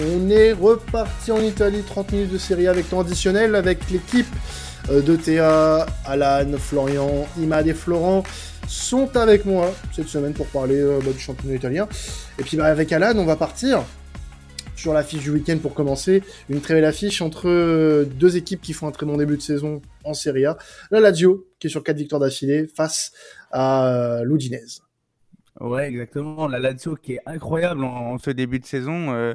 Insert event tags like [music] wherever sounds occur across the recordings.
On est reparti en Italie, 30 minutes de série avec temps additionnel, avec l'équipe euh, de Théa, Alan, Florian, Imad et Florent sont avec moi cette semaine pour parler euh, bah, du championnat italien. Et puis bah, avec Alan, on va partir sur l'affiche du week-end pour commencer. Une très belle affiche entre euh, deux équipes qui font un très bon début de saison en Serie A. La Lazio, qui est sur quatre victoires d'affilée, face à l'Udinese. Ouais, exactement. La Lazio qui est incroyable en, ce début de saison.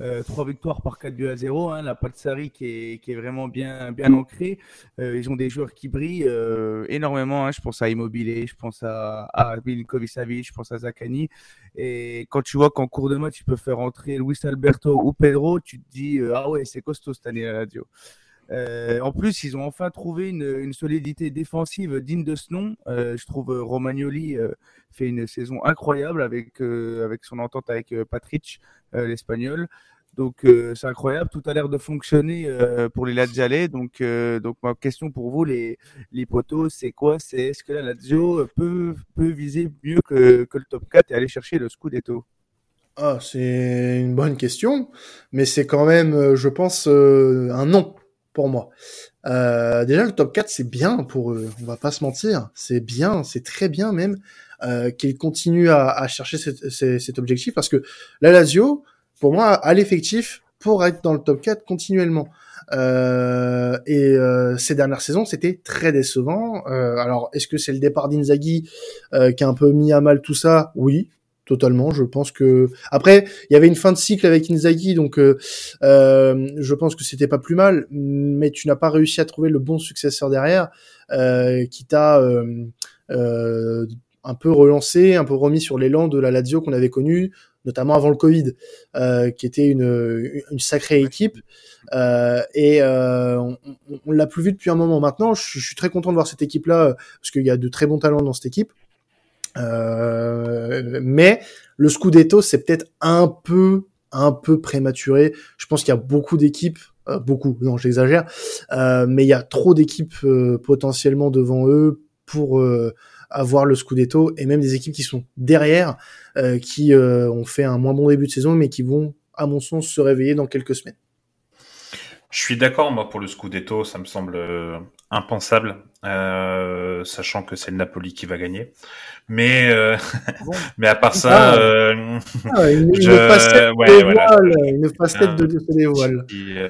Euh, trois victoires par 4 buts à 0. Hein, la Patsari qui est, qui est vraiment bien, bien ancrée. Euh, ils ont des joueurs qui brillent euh, énormément. Hein. Je pense à Immobilier, je pense à, à Milinkovic Savic, je pense à Zakani. Et quand tu vois qu'en cours de match, tu peux faire entrer Luis Alberto ou Pedro, tu te dis Ah ouais, c'est costaud cette année la Lazio. Euh, en plus, ils ont enfin trouvé une, solidité défensive digne de ce nom. Euh, je trouve euh, Romagnoli fait une saison incroyable avec avec son entente avec Patrick, l'espagnol. Donc c'est incroyable, tout a l'air de fonctionner pour les Laziale. Donc donc ma question pour vous les les potos, c'est quoi? C'est est-ce que la Lazio peut peut viser mieux que que le top 4 et aller chercher le Scudetto? Ah, c'est une bonne question, mais c'est quand même, je pense, un non pour moi. Euh, déjà, le top 4, c'est bien pour eux. On va pas se mentir. C'est bien, c'est très bien même euh, qu'ils continuent à, chercher cet, objectif parce que la Lazio, pour moi, a l'effectif pour être dans le top 4 continuellement. Euh, et ces dernières saisons, c'était très décevant. Alors, est-ce que c'est le départ d'Inzaghi qui a un peu mis à mal tout ça? Oui, totalement. Je pense que après, il y avait une fin de cycle avec Inzaghi, donc euh, euh, je pense que c'était pas plus mal. Mais tu n'as pas réussi à trouver le bon successeur derrière, euh, qui t'a euh, euh, un peu relancé, un peu remis sur l'élan de la Lazio qu'on avait connue, notamment avant le Covid, euh, qui était une, une sacrée équipe. et on, on l'a plus vu depuis un moment. Maintenant, je, je suis très content de voir cette équipe-là parce qu'il y a de très bons talents dans cette équipe. Euh, mais le Scudetto, c'est peut-être un peu, un peu prématuré. Je pense qu'il y a beaucoup d'équipes, euh, beaucoup, non, j'exagère, euh, mais il y a trop d'équipes euh, potentiellement devant eux pour euh, avoir le Scudetto et même des équipes qui sont derrière, qui ont fait un moins bon début de saison, mais qui vont, à mon sens, se réveiller dans quelques semaines. Je suis d'accord, moi, pour le Scudetto, ça me semble impensable, euh, sachant que c'est le Napoli qui va gagner. Mais, euh, bon. [laughs] mais à part ça, ah, euh, ah, une, je... une facette ouais, voilà. voile, une facette de, de des voiles. Euh,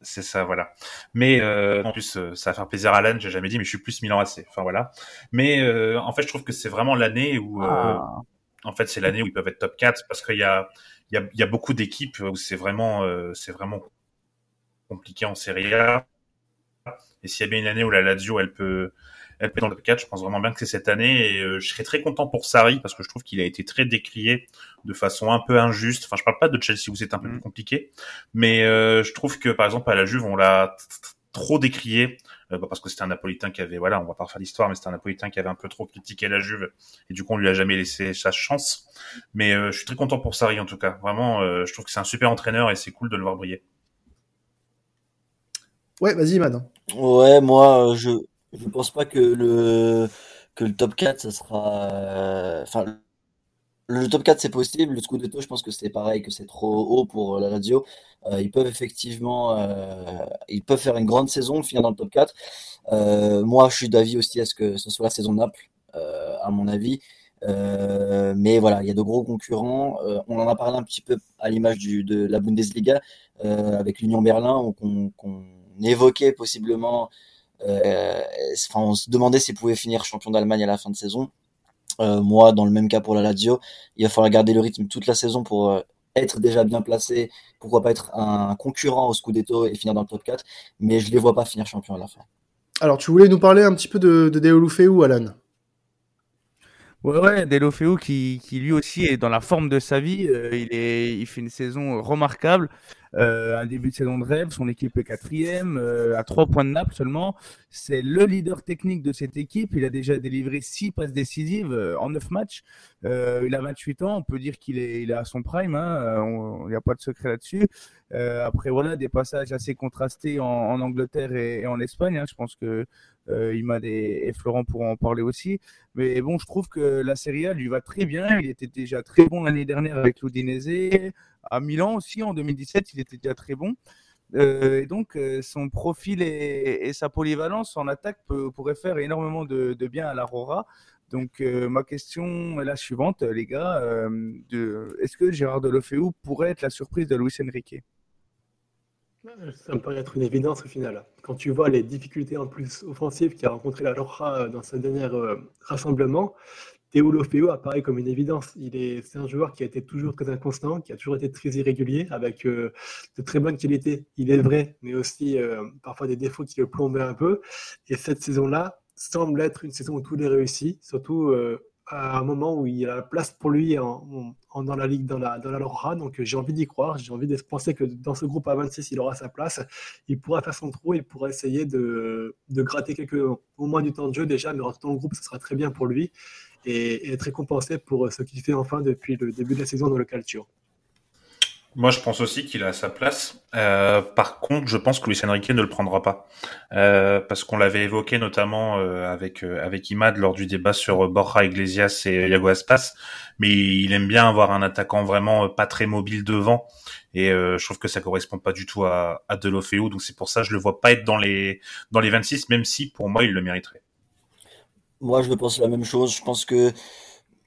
c'est ça, voilà. Mais euh, en plus, ça va faire plaisir à Alan, j'ai jamais dit, mais je suis plus Milan AC. Enfin voilà. Mais en fait, je trouve que c'est vraiment l'année où, ah. en fait, c'est l'année où ils peuvent être top 4 parce qu'il y a il y a, y a, beaucoup d'équipes où c'est vraiment, euh, c'est vraiment compliqué en Serie A. Et s'il y a bien une année où la Lazio, elle peut, elle peut être dans le top 4, je pense vraiment bien que c'est cette année. Et euh, je serais très content pour Sarri parce que je trouve qu'il a été très décrié de façon un peu injuste. Enfin, je parle pas de Chelsea où c'est un peu plus compliqué, mais euh, je trouve que par exemple à la Juve, on l'a trop décrié euh, parce que c'était un Napolitain qui avait, voilà, on va pas refaire l'histoire, mais c'était un Napolitain qui avait un peu trop critiqué la Juve et du coup on lui a jamais laissé sa chance. Mais euh, je suis très content pour Sarri en tout cas. Vraiment, euh, je trouve que c'est un super entraîneur et c'est cool de le voir briller. Ouais, vas-y, Mad. Ouais, moi, je je pense pas que le top 4 ça sera enfin le top 4 c'est possible, le Scudetto je pense que c'est pareil, que c'est trop haut pour la Lazio. Euh, ils peuvent effectivement, euh, ils peuvent faire une grande saison, finir dans le top 4. Euh, moi je suis d'avis aussi à ce que ce soit la saison Naples, euh, à mon avis. Euh, mais voilà, il y a de gros concurrents. on en a parlé un petit peu à l'image de la Bundesliga avec l'Union Berlin, qu'on qu évoquait possiblement. Enfin, on se demandait s'ils pouvaient finir champion d'Allemagne à la fin de saison. Euh, moi, dans le même cas pour la Lazio, il va falloir garder le rythme toute la saison pour euh, être déjà bien placé, pourquoi pas être un concurrent au Scudetto et finir dans le top 4, mais je les vois pas finir champion à la fin. Alors, tu voulais nous parler un petit peu de, de Deulofeu, Alan? Ouais, ouais, Delofeu qui, qui lui aussi est dans la forme de sa vie. Euh, il, est, il fait une saison remarquable un début de saison de rêve. Son équipe est quatrième, à trois points de Naples seulement. C'est le leader technique de cette équipe. Il a déjà délivré six passes décisives en neuf matchs. il a 28 ans. On peut dire qu'il est, il est à son prime. Hein. Il n'y a pas de secret là-dessus. après, voilà, des passages assez contrastés en, Angleterre et, en Espagne. Hein. Je pense que euh, Imad et, et, Florent pourront en parler aussi. Mais bon, je trouve que la Serie A lui va très bien. Il était déjà très bon l'année dernière avec l'Udinese. À Milan aussi, en 2017, il était déjà très bon. Euh, et donc, euh, son profil et, sa polyvalence en attaque peut, pourraient faire énormément de, bien à l'Aurora. Donc, ma question est la suivante, les gars. Est-ce que Gérard Delofeu pourrait être la surprise de Luis Enrique? Ça me paraît être une évidence au final. Quand tu vois les difficultés en plus offensives qu'a rencontré la euh, dans ce dernier euh, rassemblement, Théo Lofeo apparaît comme une évidence. Il est, c'est un joueur qui a été toujours très inconstant, qui a toujours été très irrégulier, avec euh, de très bonnes qualités. Il est vrai, mais aussi parfois des défauts qui le plombaient un peu. Et cette saison-là semble être une saison où tout est réussi, surtout à un moment où il y a la place pour lui en, dans la ligue, dans la, dans la. Donc j'ai envie d'y croire. J'ai envie de penser que dans ce groupe à 26, il aura sa place. Il pourra faire son trou. Il pourra essayer de, de gratter quelques, au moins du temps de jeu déjà. Mais dans le groupe, ce sera très bien pour lui et, être récompensé pour ce qu'il fait enfin depuis le début de la saison dans le Calcio. Moi, je pense aussi qu'il a sa place. Euh, par contre, je pense que Luis Enrique ne le prendra pas, euh, parce qu'on l'avait évoqué notamment euh, avec euh, avec Imad lors du débat sur Borja Iglesias et Iago Aspas. Mais il aime bien avoir un attaquant vraiment pas très mobile devant, et je trouve que ça correspond pas du tout à, à Delofeu. Donc c'est pour ça que je le vois pas être dans les dans les 26, même si pour moi il le mériterait. Moi, je pense la même chose. Je pense que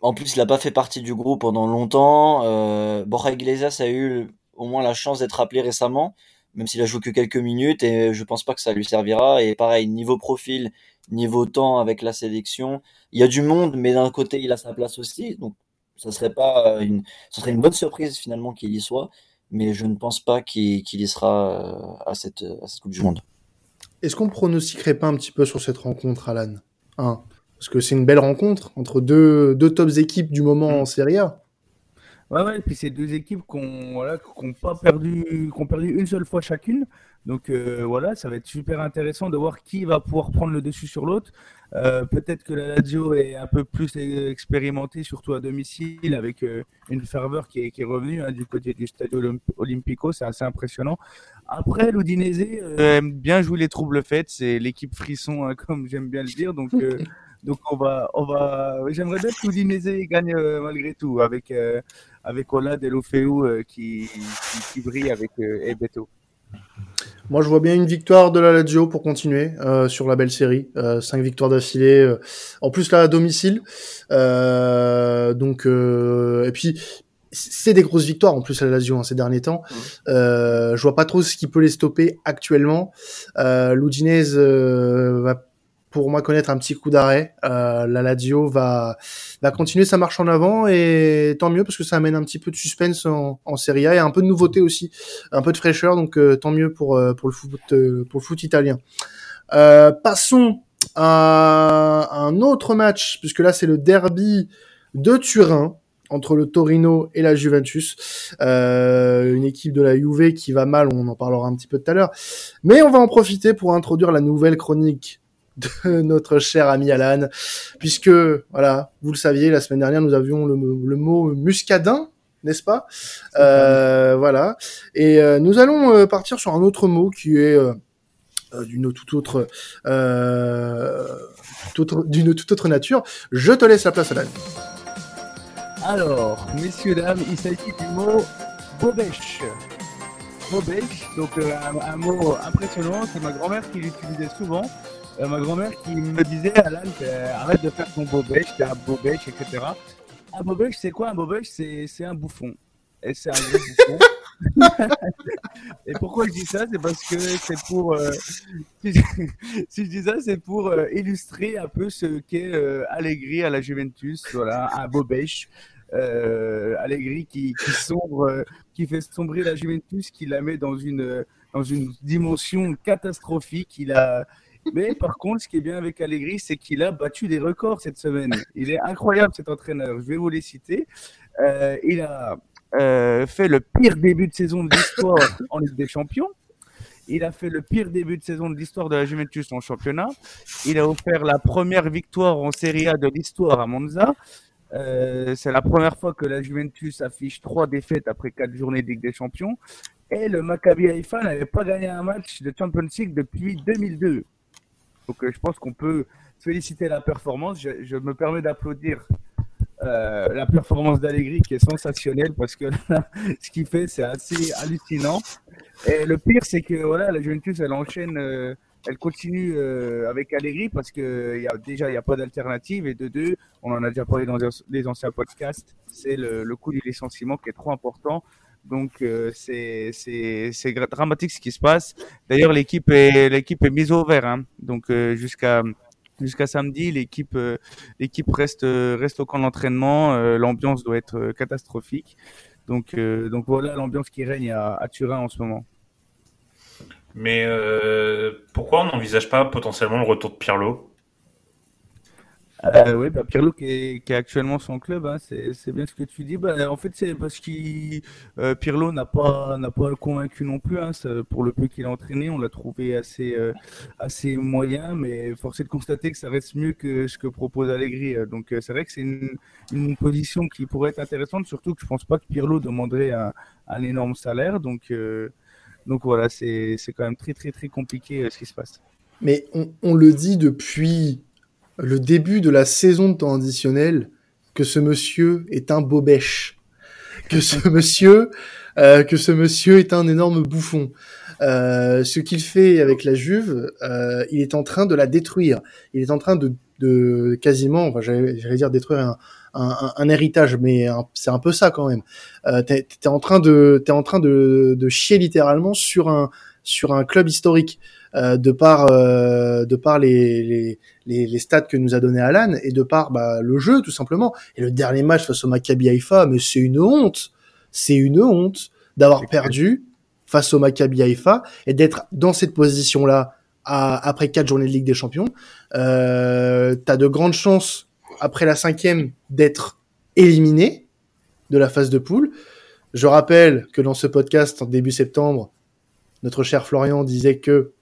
en plus, il n'a pas fait partie du groupe pendant longtemps. Euh, Borja Iglesias a eu au moins la chance d'être appelé récemment, même s'il a joué que quelques minutes, et je pense pas que ça lui servira. Et pareil, niveau profil, niveau temps avec la sélection, il y a du monde, mais d'un côté, il a sa place aussi. Donc, ça serait pas une, ça serait une bonne surprise finalement qu'il y soit, mais je ne pense pas qu'il y sera euh, à cette, à cette Coupe du Monde. Est-ce qu'on pronostiquerait pas un petit peu sur cette rencontre, Alan? Hein parce que c'est une belle rencontre entre deux, deux tops équipes du moment mm. en Serie A. Ouais, ouais, et puis c'est deux équipes qui n'ont voilà, pas perdu, qu'on perdu une seule fois chacune. Donc euh, voilà, ça va être super intéressant de voir qui va pouvoir prendre le dessus sur l'autre. Euh, peut-être que la Lazio est un peu plus expérimentée, surtout à domicile, avec euh, une ferveur qui est, qui est revenue hein, du côté du Stadio Olimpico. C'est assez impressionnant. Après, l'Udinese aime bien jouer les troubles faits. C'est l'équipe frisson, hein, [laughs] comme j'aime bien le dire. Donc [laughs] Donc on va, on va. J'aimerais bien que l'Udinese gagne euh, malgré tout avec euh, avec Ola Delofeu euh, qui, qui, brille avec Ebeto. Moi, je vois bien une victoire de la Lazio pour continuer sur la belle série. cinq victoires d'affilée. en plus, là, à domicile. donc, et puis, c'est des grosses victoires en plus à la Lazio hein, ces derniers temps. Mmh. je vois pas trop ce qui peut les stopper actuellement. Euh, L'Udinese va pour moi connaître un petit coup d'arrêt. Euh, la Lazio va va continuer sa marche en avant et tant mieux parce que ça amène un petit peu de suspense en, en Serie A et un peu de nouveauté aussi, un peu de fraîcheur. Donc euh, tant mieux pour euh, pour le foot euh, pour le foot italien. passons à un autre match puisque là c'est le derby de Turin entre le Torino et la Juventus, euh, une équipe de la Juve qui va mal, on en parlera un petit peu tout à l'heure. Mais on va en profiter pour introduire la nouvelle chronique de [laughs] notre cher ami Alan, puisque, voilà, vous le saviez, la semaine dernière, nous avions le, mot muscadin, n'est-ce pas? Euh, Voilà. Et euh, nous allons euh, partir sur un autre mot qui est d'une toute autre, nature. Je te laisse la place, Alan. Alors, messieurs, dames, il s'agit du mot bobèche. Bobèche, donc un, mot impressionnant, c'est ma grand-mère qui l'utilisait souvent. Euh, ma grand-mère qui me disait Alan, arrête de faire ton bobèche, t'es un bobèche, etc. Un bobèche, c'est quoi? Un bobèche C'est un bouffon. Et c'est un gros bouffon. [laughs] et pourquoi je dis ça? C'est parce que c'est pour. Euh, si, je, [laughs] dis ça, c'est pour euh, illustrer un peu ce qu'est Allegri à la Juventus. Voilà, un bobèche. Allegri qui, qui sombre, qui fait sombrer la Juventus, qui la met dans une dans une dimension catastrophique. Il a mais par contre, ce qui est bien avec Allegri, c'est qu'il a battu des records cette semaine. Il est incroyable cet entraîneur. Je vais vous les citer. Euh, il a euh, fait le pire début de saison de l'histoire en Ligue des Champions. Il a fait le pire début de saison de l'histoire de la Juventus en championnat. Il a offert la première victoire en Serie A de l'histoire à Monza. Euh, c'est la première fois que la Juventus affiche trois défaites après quatre journées de Ligue des Champions. Et le Maccabi Haïfa n'avait pas gagné un match de Champions League depuis 2002. Donc euh, je pense qu'on peut féliciter la performance. Je, me permets d'applaudir euh, la performance d'Allegri qui est sensationnelle parce que [laughs] ce qu'il fait, c'est assez hallucinant. Et le pire, c'est que voilà, la Juventus, elle enchaîne, euh, elle continue avec Allegri parce que y a, déjà, il n'y a pas d'alternative. Et de deux, on en a déjà parlé dans les anciens podcasts, c'est le coût du licenciement qui est trop important. Donc euh, c'est dramatique ce qui se passe. D'ailleurs l'équipe est l'équipe est mise au vert. Hein. Donc euh, jusqu'à jusqu'à samedi l'équipe euh, l'équipe reste reste au camp d'entraînement. L'ambiance doit être catastrophique. Donc donc voilà l'ambiance qui règne à, à Turin en ce moment. Mais pourquoi on n'envisage pas potentiellement le retour de Pirlo? Euh, oui, bah Pirlo qui est, qui est actuellement son club, hein, c'est, bien ce que tu dis. Bah, en fait, c'est parce que euh, Pirlo n'a pas n'a pas convaincu non plus. Hein, pour le peu qu'il a entraîné, on l'a trouvé assez euh, assez moyen, mais force est de constater que ça reste mieux que ce que propose Allegri. Donc euh, c'est vrai que c'est une, une position qui pourrait être intéressante, surtout que je pense pas que Pirlo demanderait un, un énorme salaire. Donc euh, donc voilà, c'est c'est quand même très très très compliqué ce qui se passe. Mais on, on le dit depuis le début de la saison de temps additionnel que ce monsieur est un bobèche, que ce [laughs] monsieur, euh, que ce monsieur est un énorme bouffon. Euh, ce qu'il fait avec la Juve, euh, il est en train de la détruire. Il est en train de, de quasiment, enfin, j'allais dire détruire un, un, un héritage, mais c'est un peu ça quand même. Euh, t'es es en train de, t'es en train de, de chier littéralement sur un sur un club historique. Euh, de par euh, de par les, les, les, les, stats que nous a donné Alan et de par bah, le jeu tout simplement. Et le dernier match face au Maccabi Haïfa, mais c'est une honte, c'est une honte d'avoir perdu face au Maccabi Haïfa et d'être dans cette position là après quatre journées de Ligue des Champions. Euh, T'as de grandes chances après la cinquième d'être éliminé de la phase de poule. Je rappelle que dans ce podcast en début septembre, notre cher Florian disait que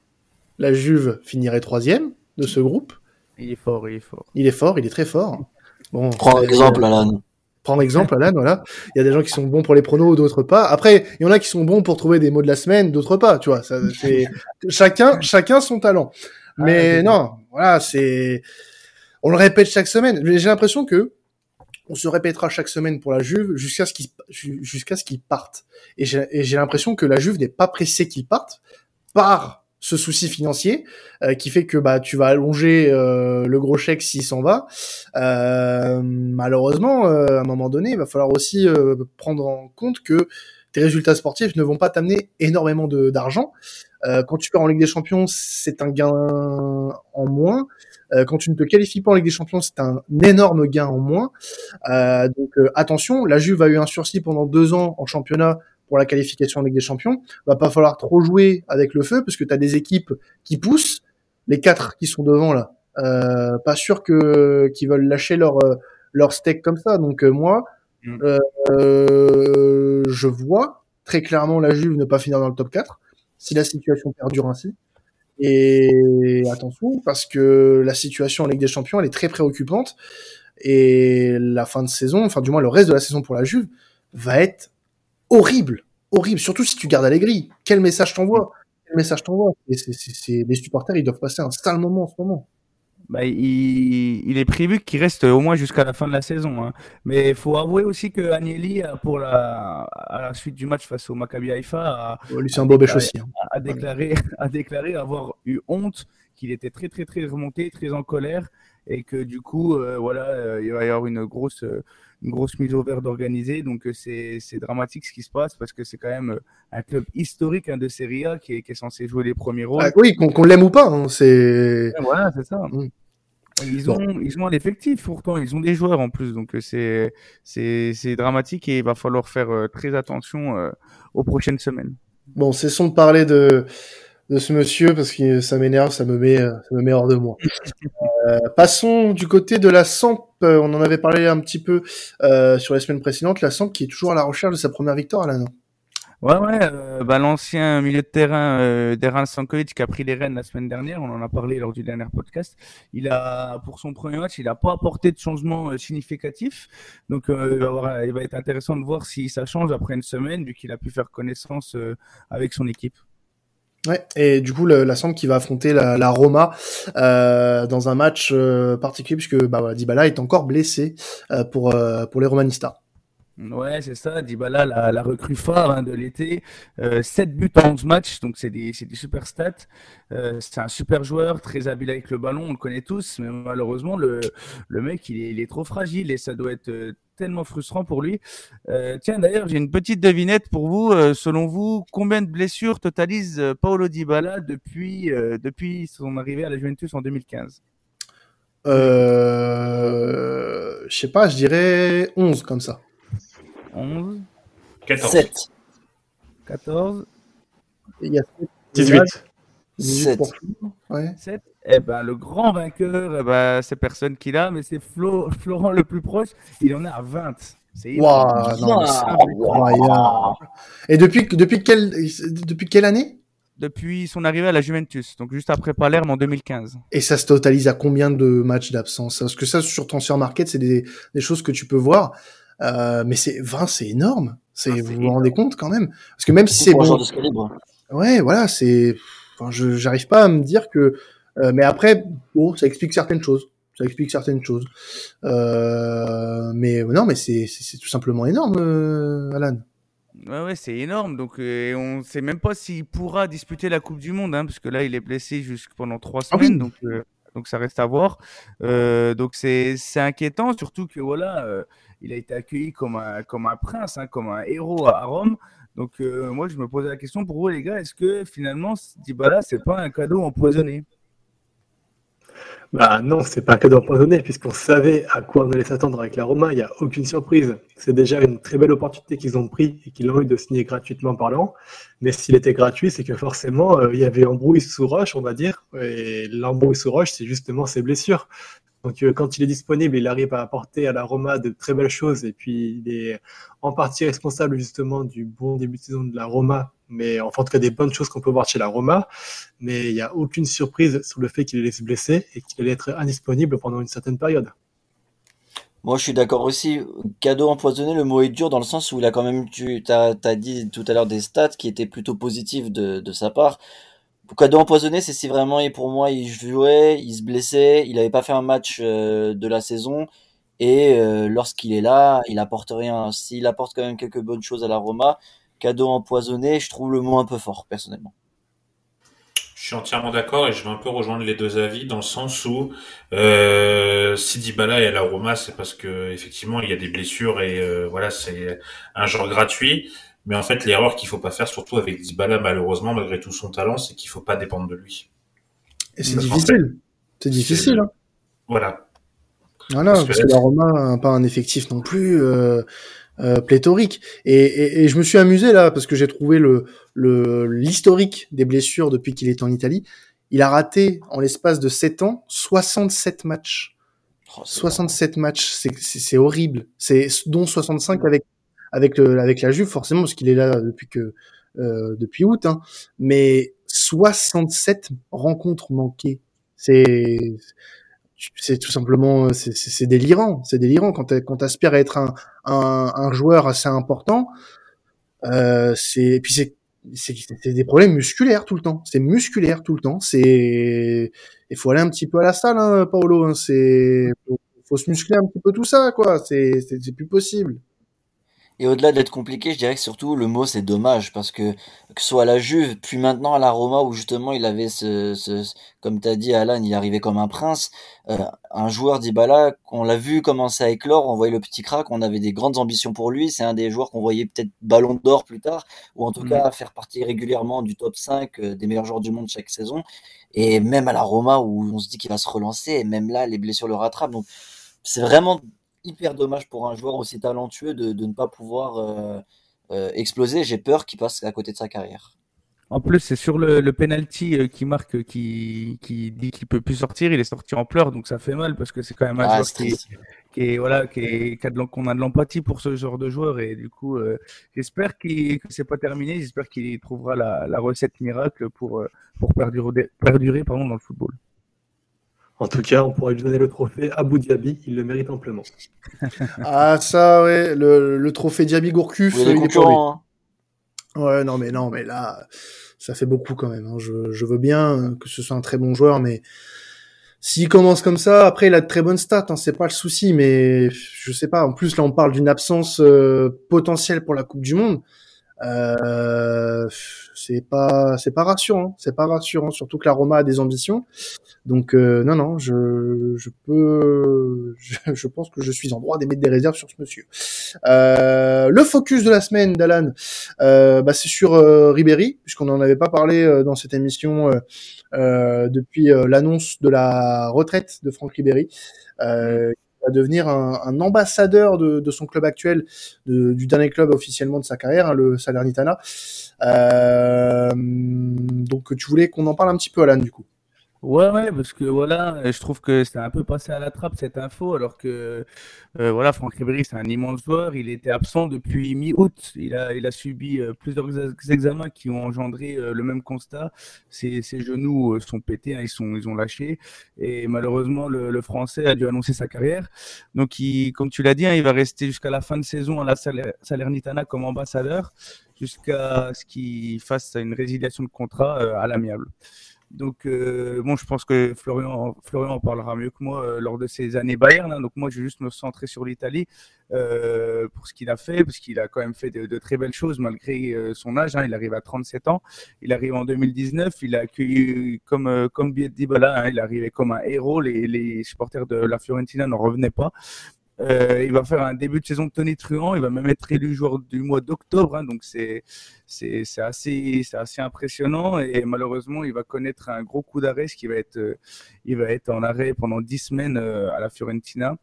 la Juve finirait troisième de ce groupe. Il est fort, il est fort. Il est fort, il est très fort. Bon, Prends exemple, Alan. Prends exemple, Alan, voilà. Il y a des gens qui sont bons pour les pronos, d'autres pas. Après, il y en a qui sont bons pour trouver des mots de la semaine, d'autres pas, tu vois. Ça, c'est... [laughs] chacun, chacun son talent. Mais ah, non, voilà, c'est, on le répète chaque semaine. J'ai l'impression que on se répétera chaque semaine pour la Juve jusqu'à ce qu'ils jusqu'à ce qu'ils partent. Et j'ai l'impression que la Juve n'est pas pressée qu'ils partent par ce souci financier euh, qui fait que bah tu vas allonger euh, le gros chèque s'il s'en va. Euh, malheureusement, à un moment donné, il va falloir aussi prendre en compte que tes résultats sportifs ne vont pas t'amener énormément d'argent. quand tu pars en Ligue des Champions, c'est un gain en moins. quand tu ne te qualifies pas en Ligue des Champions, c'est un énorme gain en moins. donc attention, la Juve a eu un sursis pendant deux ans en championnat pour la qualification en Ligue des Champions. Va pas falloir trop jouer avec le feu parce que tu as des équipes qui poussent, les quatre qui sont devant là. Euh, pas sûr que qu'ils veulent lâcher leur euh, leur steak comme ça. Donc euh, moi, mm. euh, je vois très clairement la Juve ne pas finir dans le top 4 si la situation perdure ainsi. Et attention parce que la situation en Ligue des Champions elle est très préoccupante et la fin de saison, enfin du moins le reste de la saison pour la Juve va être horrible, horrible. Surtout si tu gardes Allegri. Quel message t'envoie? Quel message t'envoie? Les supporters, ils doivent passer un sale moment en ce moment. Bah, il, il, est prévu qu'il reste au moins jusqu'à la fin de la saison. Hein. Mais il faut avouer aussi que Agnelli, pour la, à la suite du match face au Maccabi Haïfa, a, déclaré, aussi, hein. a, déclaré, a déclaré avoir eu honte, qu'il était très très très remonté, très en colère, et que du coup, euh, voilà, euh, il va y avoir une grosse, euh, une grosse mise au vert d'organiser. Donc c'est dramatique ce qui se passe parce que c'est quand même un club historique hein, de Serie A qui est, qui est, censé jouer les premiers rôles. Ah, oui, qu'on l'aime ou pas, hein, c'est. Voilà, c'est ça. Mm. Ils ont, ils ont un effectif pourtant, ils ont des joueurs en plus, donc c'est c'est dramatique et il va falloir faire très attention aux prochaines semaines. Bon, cessons de parler de de ce monsieur parce que ça m'énerve, ça me met ça me met hors de moi. [laughs] Euh, passons du côté de la Samp. Euh, on en avait parlé un petit peu euh, sur les semaines précédentes. La Samp qui est toujours à la recherche de sa première victoire, non Ouais, ouais, euh, bah, l'ancien milieu de terrain euh, Deran qui a pris les rênes la semaine dernière, on en a parlé lors du dernier podcast. Il a, pour son premier match, il n'a pas apporté de changement euh, significatif. Donc, il, va être intéressant de voir si ça change après une semaine, vu qu'il a pu faire connaissance avec son équipe. Ouais, et du coup, le- la Samp qui va affronter la, la Roma euh, dans un match euh, particulier, puisque bah, voilà, Dybala est encore blessé euh, pour, euh, pour les Romanistas. Ouais, c'est ça. Dybala, la, la recrue phare hein, de l'été. Euh, 7 buts en 11 matchs, donc c'est des, des super stats. Euh, c'est un super joueur, très habile avec le ballon, on le connaît tous, mais malheureusement, le, le mec, il est, il est trop fragile et ça doit être euh, tellement frustrant pour lui. Euh, tiens, d'ailleurs, j'ai une petite devinette pour vous. Euh, selon vous, combien de blessures totalise euh, Paolo Dybala depuis, euh, depuis son arrivée à la Juventus en 2015 Euh, je sais pas, je dirais 11 comme ça. 11, 14. 7. 14, Il y a 18. 18 Sept. pour Flo. Ouais. 7. Eh ben, le grand vainqueur, eh ben, c'est personne qui l'a, mais c'est Flo, [laughs] Florent le plus proche. Il en est à 20. C'est incroyable. Et depuis, depuis, quelle, depuis quelle année? Depuis son arrivée à la Juventus, donc juste après Palerme en 2015. Et ça se totalise à combien de matchs d'absence? Parce que ça, sur Transfer Market, c'est des, des choses que tu peux voir. Euh, mais c'est 20, c'est énorme. C'est, Ah, vous vous rendez compte quand même Parce que même si c'est bon. Ouais, voilà, c'est. Enfin, je j'arrive pas à me dire que. euh, mais après, bon, ça explique certaines choses. Ça explique certaines choses. Euh, mais non, mais c'est tout simplement énorme, euh, Alan. Ouais, ouais, c'est énorme. Donc, euh, on sait même pas s'il pourra disputer la Coupe du Monde, hein, parce que là, il est blessé jusque pendant trois Ah oui. semaines. Donc, euh, donc, ça reste à voir. Euh, donc, c'est inquiétant, surtout que voilà, il a été accueilli comme un, comme un prince, hein, comme un héros à Rome. Donc, euh, moi, je me posais la question pour vous, les gars, est-ce que finalement, Dybala, c'est pas un cadeau empoisonné? Bah non, c'est pas un cadeau empoisonné, puisqu'on savait à quoi on allait s'attendre avec la Roma, il n'y a aucune surprise. C'est déjà une très belle opportunité qu'ils ont pris et qu'ils ont eu de signer gratuitement parlant. Mais s'il était gratuit, c'est que forcément, euh, il y avait embrouille sous roche, on va dire. Et l'embrouille sous roche, c'est justement ses blessures. Donc euh, quand il est disponible, il arrive à apporter à la Roma de très belles choses et puis il est en partie responsable justement du bon début de saison de la Roma, mais enfin, en tout cas des bonnes choses qu'on peut voir chez la Roma. Mais il n'y a aucune surprise sur le fait qu'il allait se blesser et qu'il allait être indisponible pendant une certaine période. Moi, je suis d'accord aussi. Cadeau empoisonné, le mot est dur dans le sens où il a quand même, tu t'as dit tout à l'heure des stats qui étaient plutôt positives de sa part. Cadeau empoisonné, c'est si vraiment, pour moi, il jouait, il se blessait, il n'avait pas fait un match euh, de la saison, et euh, lorsqu'il est là, il apporte rien. S'il apporte quand même quelques bonnes choses à la Roma, cadeau empoisonné, je trouve le mot un peu fort, personnellement. Je suis entièrement d'accord et je vais un peu rejoindre les deux avis dans le sens où euh, si Dybala est à la Roma, c'est parce que effectivement il y a des blessures et voilà c'est un genre gratuit. Mais en fait l'erreur qu'il faut pas faire, surtout avec Dybala malheureusement malgré tout son talent, c'est qu'il faut pas dépendre de lui. Et c'est difficile. C'est difficile. Hein. Voilà. Voilà, Parce parce, que la Roma n'a pas un effectif non plus euh, euh, pléthorique. Et, et, et je me suis amusé là parce que j'ai trouvé le le l'historique des blessures depuis qu'il est en Italie. Il a raté en l'espace de 7 ans 67 matchs. Oh, c'est 67 matchs, c'est c'est c'est horrible. C'est dont 65 avec avec le, avec la Juve forcément parce qu'il est là depuis que euh, depuis août. Hein. Mais 67 rencontres manquées, c'est c'est tout simplement c'est délirant. C'est délirant quand quand t'aspires à être un, un un joueur assez important. Euh, c'est puis c'est c'est des problèmes musculaires tout le temps. C'est musculaire tout le temps. C'est il faut aller un petit peu à la salle, hein, Paolo. Hein. C'est faut, faut se muscler un petit peu tout ça, quoi. C'est c'est plus possible. Et au-delà d'être compliqué, je dirais que surtout le mot c'est dommage parce que que ce soit à la Juve, puis maintenant à la Roma où justement il avait ce, ce comme tu as dit Alan, il arrivait comme un prince, euh, un joueur d'Ibala, on l'a vu commencer à éclore, on voyait le petit crack, on avait des grandes ambitions pour lui, c'est un des joueurs qu'on voyait peut-être ballon d'or plus tard ou en tout Mhm. cas faire partie régulièrement du top 5 euh, des meilleurs joueurs du monde chaque saison et même à la Roma où on se dit qu'il va se relancer et même là les blessures le rattrapent. Donc c'est vraiment hyper dommage pour un joueur aussi talentueux de, de ne pas pouvoir euh, euh, exploser. J'ai peur qu'il passe à côté de sa carrière. En plus, c'est sur le, le penalty euh, qui marque, qui, qui dit qu'il peut plus sortir. Il est sorti en pleurs, donc ça fait mal parce que c'est quand même un Ah, joueur qui, triste. qui est voilà, qui, est, qui a de l'em- qu'on a de l'empathie pour ce genre de joueur et du coup, euh, j'espère qu'il, que c'est pas terminé. J'espère qu'il trouvera la, la recette miracle pour pour perdurer, perdurer pardon dans le football. En tout cas, on pourrait lui donner le trophée à Abu Dhabi, il le mérite amplement. [laughs] Ah, ça, ouais, le, le trophée Diaby Gourcuff, il est hein. Ouais, non, mais non, mais là, ça fait beaucoup quand même. hein. Je, je veux bien que ce soit un très bon joueur, mais s'il commence comme ça, après, il a de très bonnes stats, hein, c'est pas le souci, mais je sais pas. En plus, là, on parle d'une absence euh, potentielle pour la Coupe du Monde. Euh, c'est pas, c'est pas rassurant. C'est pas rassurant, surtout que la Roma a des ambitions. Donc, euh, non, non, je, je peux, je, je pense que je suis en droit d'émettre des réserves sur ce monsieur. Euh, le focus de la semaine d'Alan, euh, bah, c'est sur euh, Ribéry, puisqu'on n'en avait pas parlé euh, dans cette émission depuis l'annonce de la retraite de Franck Ribéry. Va devenir un, ambassadeur de, son club actuel, du dernier club officiellement de sa carrière, hein, le Salernitana. Euh, donc tu voulais qu'on en parle un petit peu, Alan, du coup. Ouais, ouais, parce que voilà, je trouve que c'est un peu passé à la trappe cette info, alors que euh, voilà, Franck Ribéry, c'est un immense joueur. Il était absent depuis mi-août. Il a, il a subi euh, plusieurs ex- examens qui ont engendré euh, le même constat. Ses, ses genoux euh, sont pétés, hein, ils sont, ils ont lâché. Et malheureusement, le, le Français a dû annoncer sa carrière. Donc, il, comme tu l'as dit, hein, il va rester jusqu'à la fin de saison à la Saler- Salernitana comme ambassadeur, jusqu'à ce qu'il fasse une résiliation de contrat euh, à l'amiable. Donc, euh, bon, je pense que Florian, Florian en parlera mieux que moi euh, lors de ses années Bayern. hein. donc, moi, je vais juste me centrer sur l'Italie euh, pour ce qu'il a fait, parce qu'il a quand même fait de, de très belles choses malgré euh, son âge. hein. il arrive à 37 ans. Il arrive en 2019. Il a accueilli comme euh, comme Dybala. Hein, il arrivait comme un héros. Les, les supporters de la Fiorentina n'en revenaient pas. Euh, il va faire un début de saison de Tony Truant. Il va même être élu joueur du mois d'octobre. hein, donc c'est c'est assez c'est assez impressionnant et malheureusement il va connaître un gros coup d'arrêt, ce qui va être euh, il va être en arrêt pendant dix semaines euh, à la Fiorentina.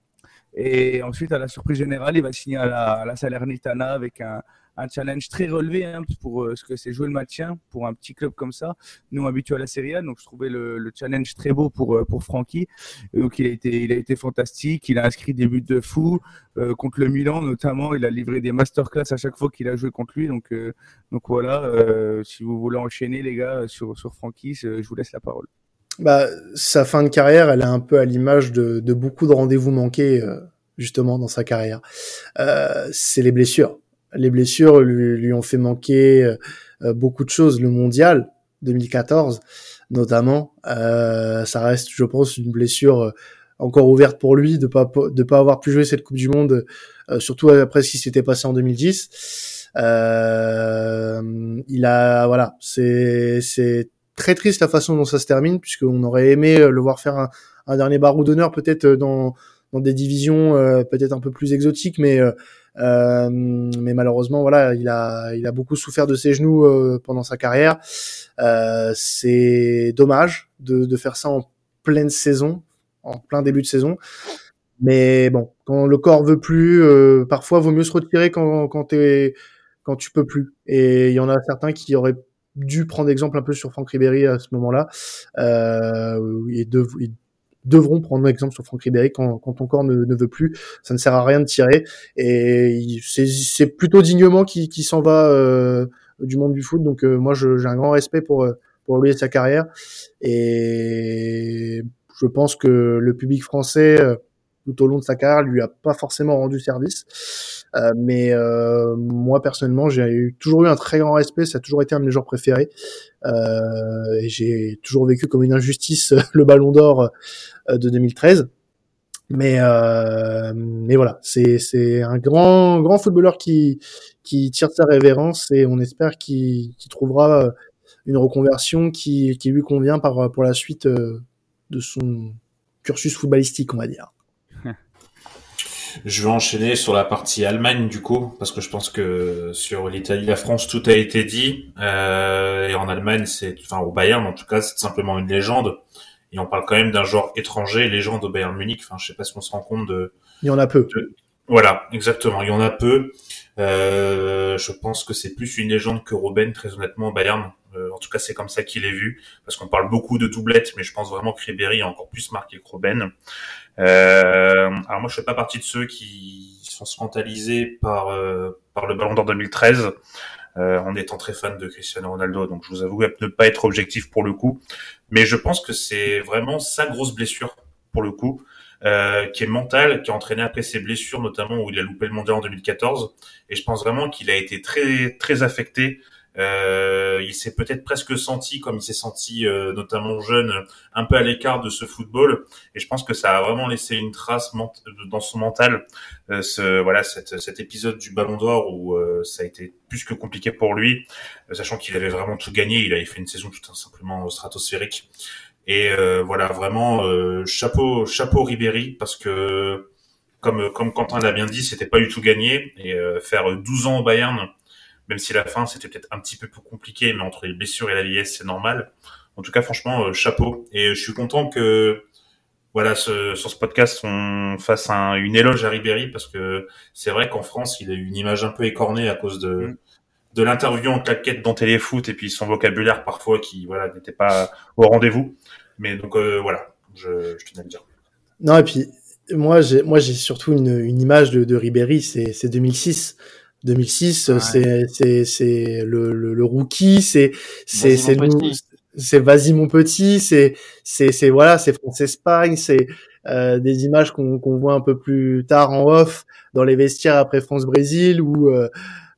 Et ensuite, à la surprise générale, il va signer à la Salernitana avec un, un challenge très relevé hein, pour euh, ce que c'est jouer le maintien pour un petit club comme ça. Nous habitués à la Serie A, donc je trouvais le, le challenge très beau pour euh, Francky. Donc il a été il a été fantastique. Il a inscrit des buts de fou euh, contre le Milan notamment. Il a livré des masterclass à chaque fois qu'il a joué contre lui. Donc euh, voilà. si vous voulez enchaîner les gars sur sur Francky, je vous laisse la parole. Bah, sa fin de carrière, elle est un peu à l'image de, beaucoup de rendez-vous manqués, justement, dans sa carrière. C'est les blessures. Les blessures lui, lui ont fait manquer euh, beaucoup de choses. Le mondial 2014, notamment, euh, ça reste, je pense, une blessure euh, encore ouverte pour lui de pas de pas avoir pu jouer cette Coupe du Monde, euh, surtout après ce qui s'était passé en 2010. Euh, il a, voilà, c'est c'est très triste la façon dont ça se termine, puisqu'on aurait aimé euh, le voir faire un, un dernier barreau d'honneur peut-être euh, dans, dans des divisions euh, peut-être un peu plus exotiques, mais euh, mais malheureusement voilà, il a il a beaucoup souffert de ses genoux euh, pendant sa carrière. Euh, c'est dommage de, de faire ça en pleine saison, en plein début de saison. Mais bon, quand le corps veut plus, euh, parfois vaut mieux se retirer quand quand t'es quand tu peux plus. Et il y en a certains qui auraient dû prendre exemple un peu sur Franck Ribéry à ce moment-là. Euh, et, dev- ils devront prendre exemple sur Franck Ribéry quand, quand ton corps ne, ne veut plus. Ça ne sert à rien de tirer. Et c'est plutôt dignement qui, qui s'en va euh, du monde du foot. Donc euh, moi, j'ai un grand respect pour, euh, pour lui et sa carrière. Et je pense que le public français, euh, tout au long de sa carrière, lui a pas forcément rendu service. Euh, mais euh, moi personnellement, j'ai eu, toujours eu un très grand respect. Ça a toujours été un de mes joueurs préférés. Euh, et j'ai toujours vécu comme une injustice le Ballon d'Or euh, de 2013. Mais euh, mais voilà, c'est c'est un grand grand footballeur qui qui tire sa révérence et on espère qu'il trouvera euh, une reconversion qui qui lui convient par pour la suite euh, de son cursus footballistique, on va dire. Je vais enchaîner sur la partie Allemagne du coup, parce que je pense que sur l'Italie, la France, tout a été dit. Euh, et en Allemagne, c'est, enfin au Bayern en tout cas, c'est simplement une légende. Et on parle quand même d'un joueur étranger, légende au Bayern Munich. Enfin, je sais pas si on se rend compte de. Il y en a peu. Voilà, exactement. Il y en a peu. Euh, je pense que c'est plus une légende que Robben, très honnêtement, au Bayern. En tout cas, c'est comme ça qu'il est vu, parce qu'on parle beaucoup de doublette, mais je pense vraiment que Ribéry a encore plus marqué que Robben. alors moi, je fais pas partie de ceux qui sont scandalisés par par le Ballon d'Or 2013. Euh, en étant très fan de Cristiano Ronaldo. Donc je vous avoue ne pas être objectif pour le coup, mais je pense que c'est vraiment sa grosse blessure pour le coup. Euh, qui est mentale, qui a entraîné après ses blessures, notamment où il a loupé le mondial en 2014. Et je pense vraiment qu'il a été très très affecté euh, il s'est peut-être presque senti, comme il s'est senti euh, notamment jeune, un peu à l'écart de ce football. Et je pense que ça a vraiment laissé une trace dans son mental. Euh, ce, voilà, cet épisode du Ballon d'Or où euh, ça a été plus que compliqué pour lui, sachant qu'il avait vraiment tout gagné. Il avait fait une saison tout simplement stratosphérique. Et voilà, vraiment chapeau, chapeau Ribéry parce que comme comme Quentin l'a bien dit, c'était pas du tout gagné et faire 12 ans au Bayern même si la fin c'était peut-être un petit peu plus compliqué, mais entre les blessures et la vieillesse, c'est normal. En tout cas, franchement, euh, chapeau. Et je suis content que voilà, ce, sur ce podcast, on fasse un, une éloge à Ribéry parce que c'est vrai qu'en France, il a eu une image un peu écornée à cause de mm. de l'interview en claquette dans Téléfoot et puis son vocabulaire parfois qui voilà n'était pas au rendez-vous. Mais donc euh, voilà, je, je tenais à le dire. Non et puis moi j'ai moi j'ai surtout une, une image de, de Ribéry, c'est c'est 2006 2006, c'est c'est c'est le, le, le rookie, c'est c'est c'est c'est vas-y mon petit, c'est c'est c'est voilà, c'est France Espagne, c'est euh, des images qu'on qu'on voit un peu plus tard en off dans les vestiaires après France Brésil où euh,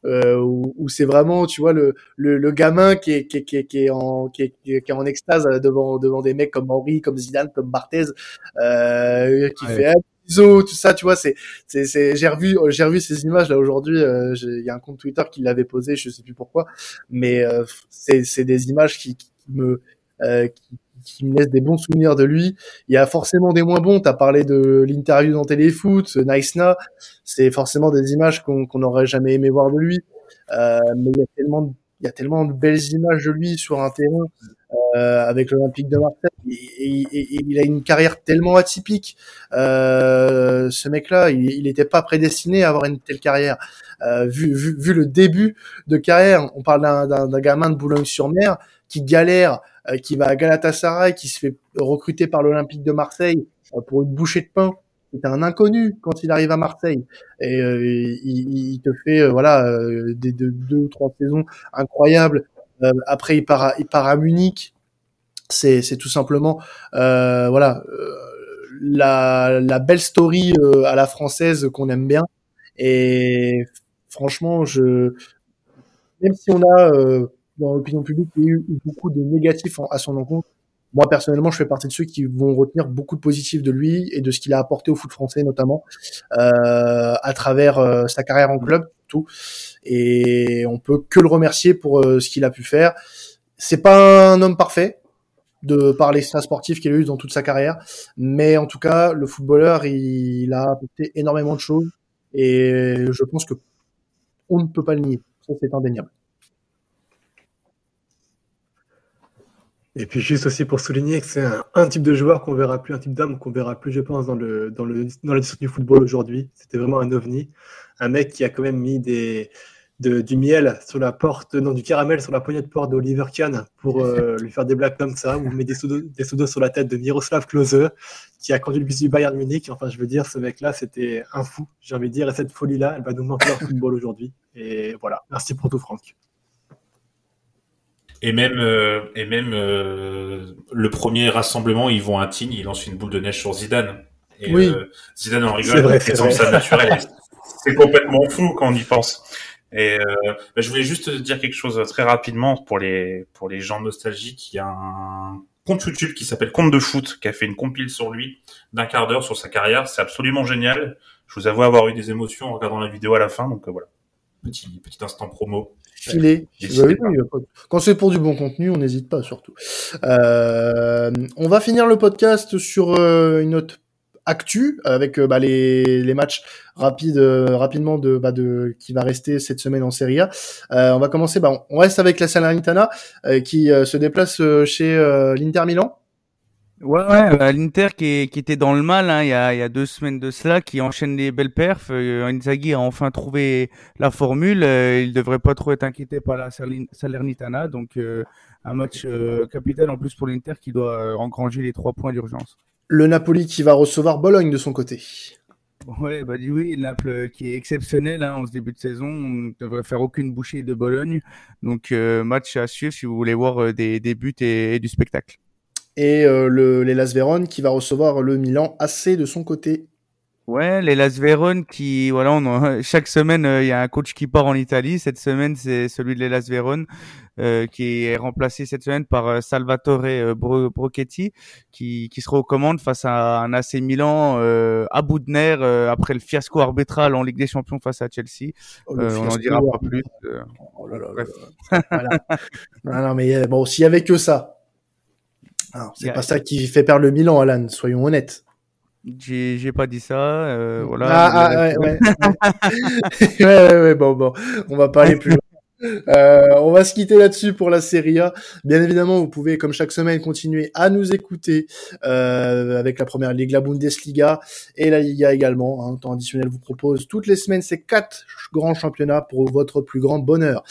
euh, où, c'est vraiment tu vois le, le, le gamin qui est, qui, est, qui, est, en qui est, qui est en extase devant devant des mecs comme Henri comme Zidane comme Barthez euh, qui fait tout ça, tu vois, c'est, c'est, c'est, j'ai revu, j'ai revu ces images là aujourd'hui. Euh, il y a un compte Twitter qui l'avait posé, je sais plus pourquoi, mais euh, c'est, c'est des images qui, qui me, euh, qui, qui, me laissent des bons souvenirs de lui. Il y a forcément des moins bons. T'as parlé de l'interview dans Téléfoot, Nice Na, c'est forcément des images qu'on, qu'on n'aurait jamais aimé voir de lui. Euh, mais il y a tellement, il y a tellement de belles images de lui sur un terrain euh, avec l'Olympique de Marseille. Et, il a une carrière tellement atypique. Euh, ce mec-là, il n'était pas prédestiné à avoir une telle carrière. Euh, vu, vu, vu, le début de carrière, on parle d'un gamin de Boulogne-sur-Mer qui galère, euh, qui va à Galatasaray, qui se fait recruter par l'Olympique de Marseille euh, pour une bouchée de pain. C'est un inconnu quand il arrive à Marseille et euh, il, il, te fait voilà des deux, deux ou trois saisons incroyables. Après il part à, il part à Munich c'est tout simplement euh, voilà euh, la, la, belle story euh, à la française qu'on aime bien. Et franchement, je même si on a dans l'opinion publique eu beaucoup de négatifs à son encontre, moi personnellement, je fais partie de ceux qui vont retenir beaucoup de positifs de lui et de ce qu'il a apporté au foot français notamment euh, à travers sa carrière en club, Et on peut que le remercier pour ce qu'il a pu faire. C'est pas un homme parfait, de par les sportifs qu'il a eu dans toute sa carrière. Mais en tout cas, le footballeur, il, a apporté énormément de choses et je pense que on ne peut pas le nier. C'est indéniable. Et puis juste aussi pour souligner que c'est un, type de joueur qu'on verra plus, un type d'homme qu'on verra plus, je pense, dans le dans le dans du football aujourd'hui. C'était vraiment un ovni, un mec qui a quand même mis du miel sur la porte, non, du caramel sur la poignée de porte d'Oliver Kahn pour euh, lui faire des blagues comme ça, ou met des pseudos, sur la tête de Miroslav Klose, qui a conduit le bus du Bayern Munich. Enfin, je veux dire, ce mec-là, c'était un fou, j'ai envie de dire, et cette folie-là, elle va nous manquer en football aujourd'hui. Et voilà, merci pour tout, Franck. Et même, euh, et même euh, le premier rassemblement, ils vont à Tignes, ils lancent une boule de neige sur Zidane. Et oui. Zidane en rigole, c'est ça naturel. [laughs] C'est complètement fou quand on y pense. Et euh, bah, je voulais juste dire quelque chose très rapidement pour les pour les gens nostalgiques. Il y a un compte YouTube qui s'appelle Compte de foot qui a fait une compile sur lui d'un quart d'heure sur sa carrière. C'est absolument génial. Je vous avoue avoir eu des émotions en regardant la vidéo à la fin. Donc euh, voilà, petit petit instant promo. Filé. Quand c'est pour du bon contenu, on n'hésite pas surtout. Euh, on va finir le podcast sur euh, une note actu avec euh, bah, les, les, matchs rapides euh, rapidement de, bah, de qui va rester cette semaine en Serie A. Euh, on va commencer. Bah, on reste avec la Salernitana qui se déplace chez l'Inter Milan. Ouais, ouais, bah, l'Inter qui, qui, était dans le mal hein, il, y a, il y a deux semaines de cela, qui enchaîne les belles perfs. Euh, Inzaghi a enfin trouvé la formule. Euh, il devrait pas trop être inquiété par la Salernitana. Donc, euh, un match euh, capital en plus pour l'Inter qui doit engranger les trois points d'urgence. Le Napoli qui va recevoir Bologne de son côté. Ouais, bah oui, Naples qui est exceptionnel hein, en ce début de saison. On ne devrait faire aucune bouchée de Bologne. Donc, match à suivre si vous voulez voir des, des buts et du spectacle et euh, le l'Elas Vérone qui va recevoir le Milan AC de son côté. Ouais, l'Elas Vérone qui voilà, on [laughs] chaque semaine euh, il y a un coach qui part en Italie. Cette semaine c'est celui de l'Elas Vérone euh, qui est remplacé cette semaine par euh, Salvatore Bro Brochetti qui qui sera aux commandes face à un AC Milan à bout de nerfs après le fiasco arbitral en Ligue des Champions face à Chelsea. Oh, on en dira pas plus. Oh là là, [laughs] voilà. non, non mais bon, s'il y avait que ça, c'est pas ça qui fait perdre le Milan, Alan, soyons honnêtes. J'ai pas dit ça, euh, voilà. Ah, ah ouais, ouais. [laughs] [laughs] ouais, ouais, ouais, bon, bon, on va pas aller plus loin. Euh, on va se quitter là-dessus pour la Serie A. Bien évidemment, vous pouvez, comme chaque semaine, continuer à nous écouter euh, avec la première ligue, la Bundesliga et la Liga également. Hein, temps additionnel vous propose toutes les semaines ces quatre grands championnats pour votre plus grand bonheur.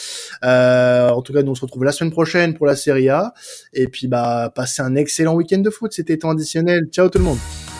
Euh, en tout cas, nous on se retrouve la semaine prochaine pour la Serie A. Et puis, bah, passez un excellent week-end de foot. C'était temps additionnel. Ciao tout le monde.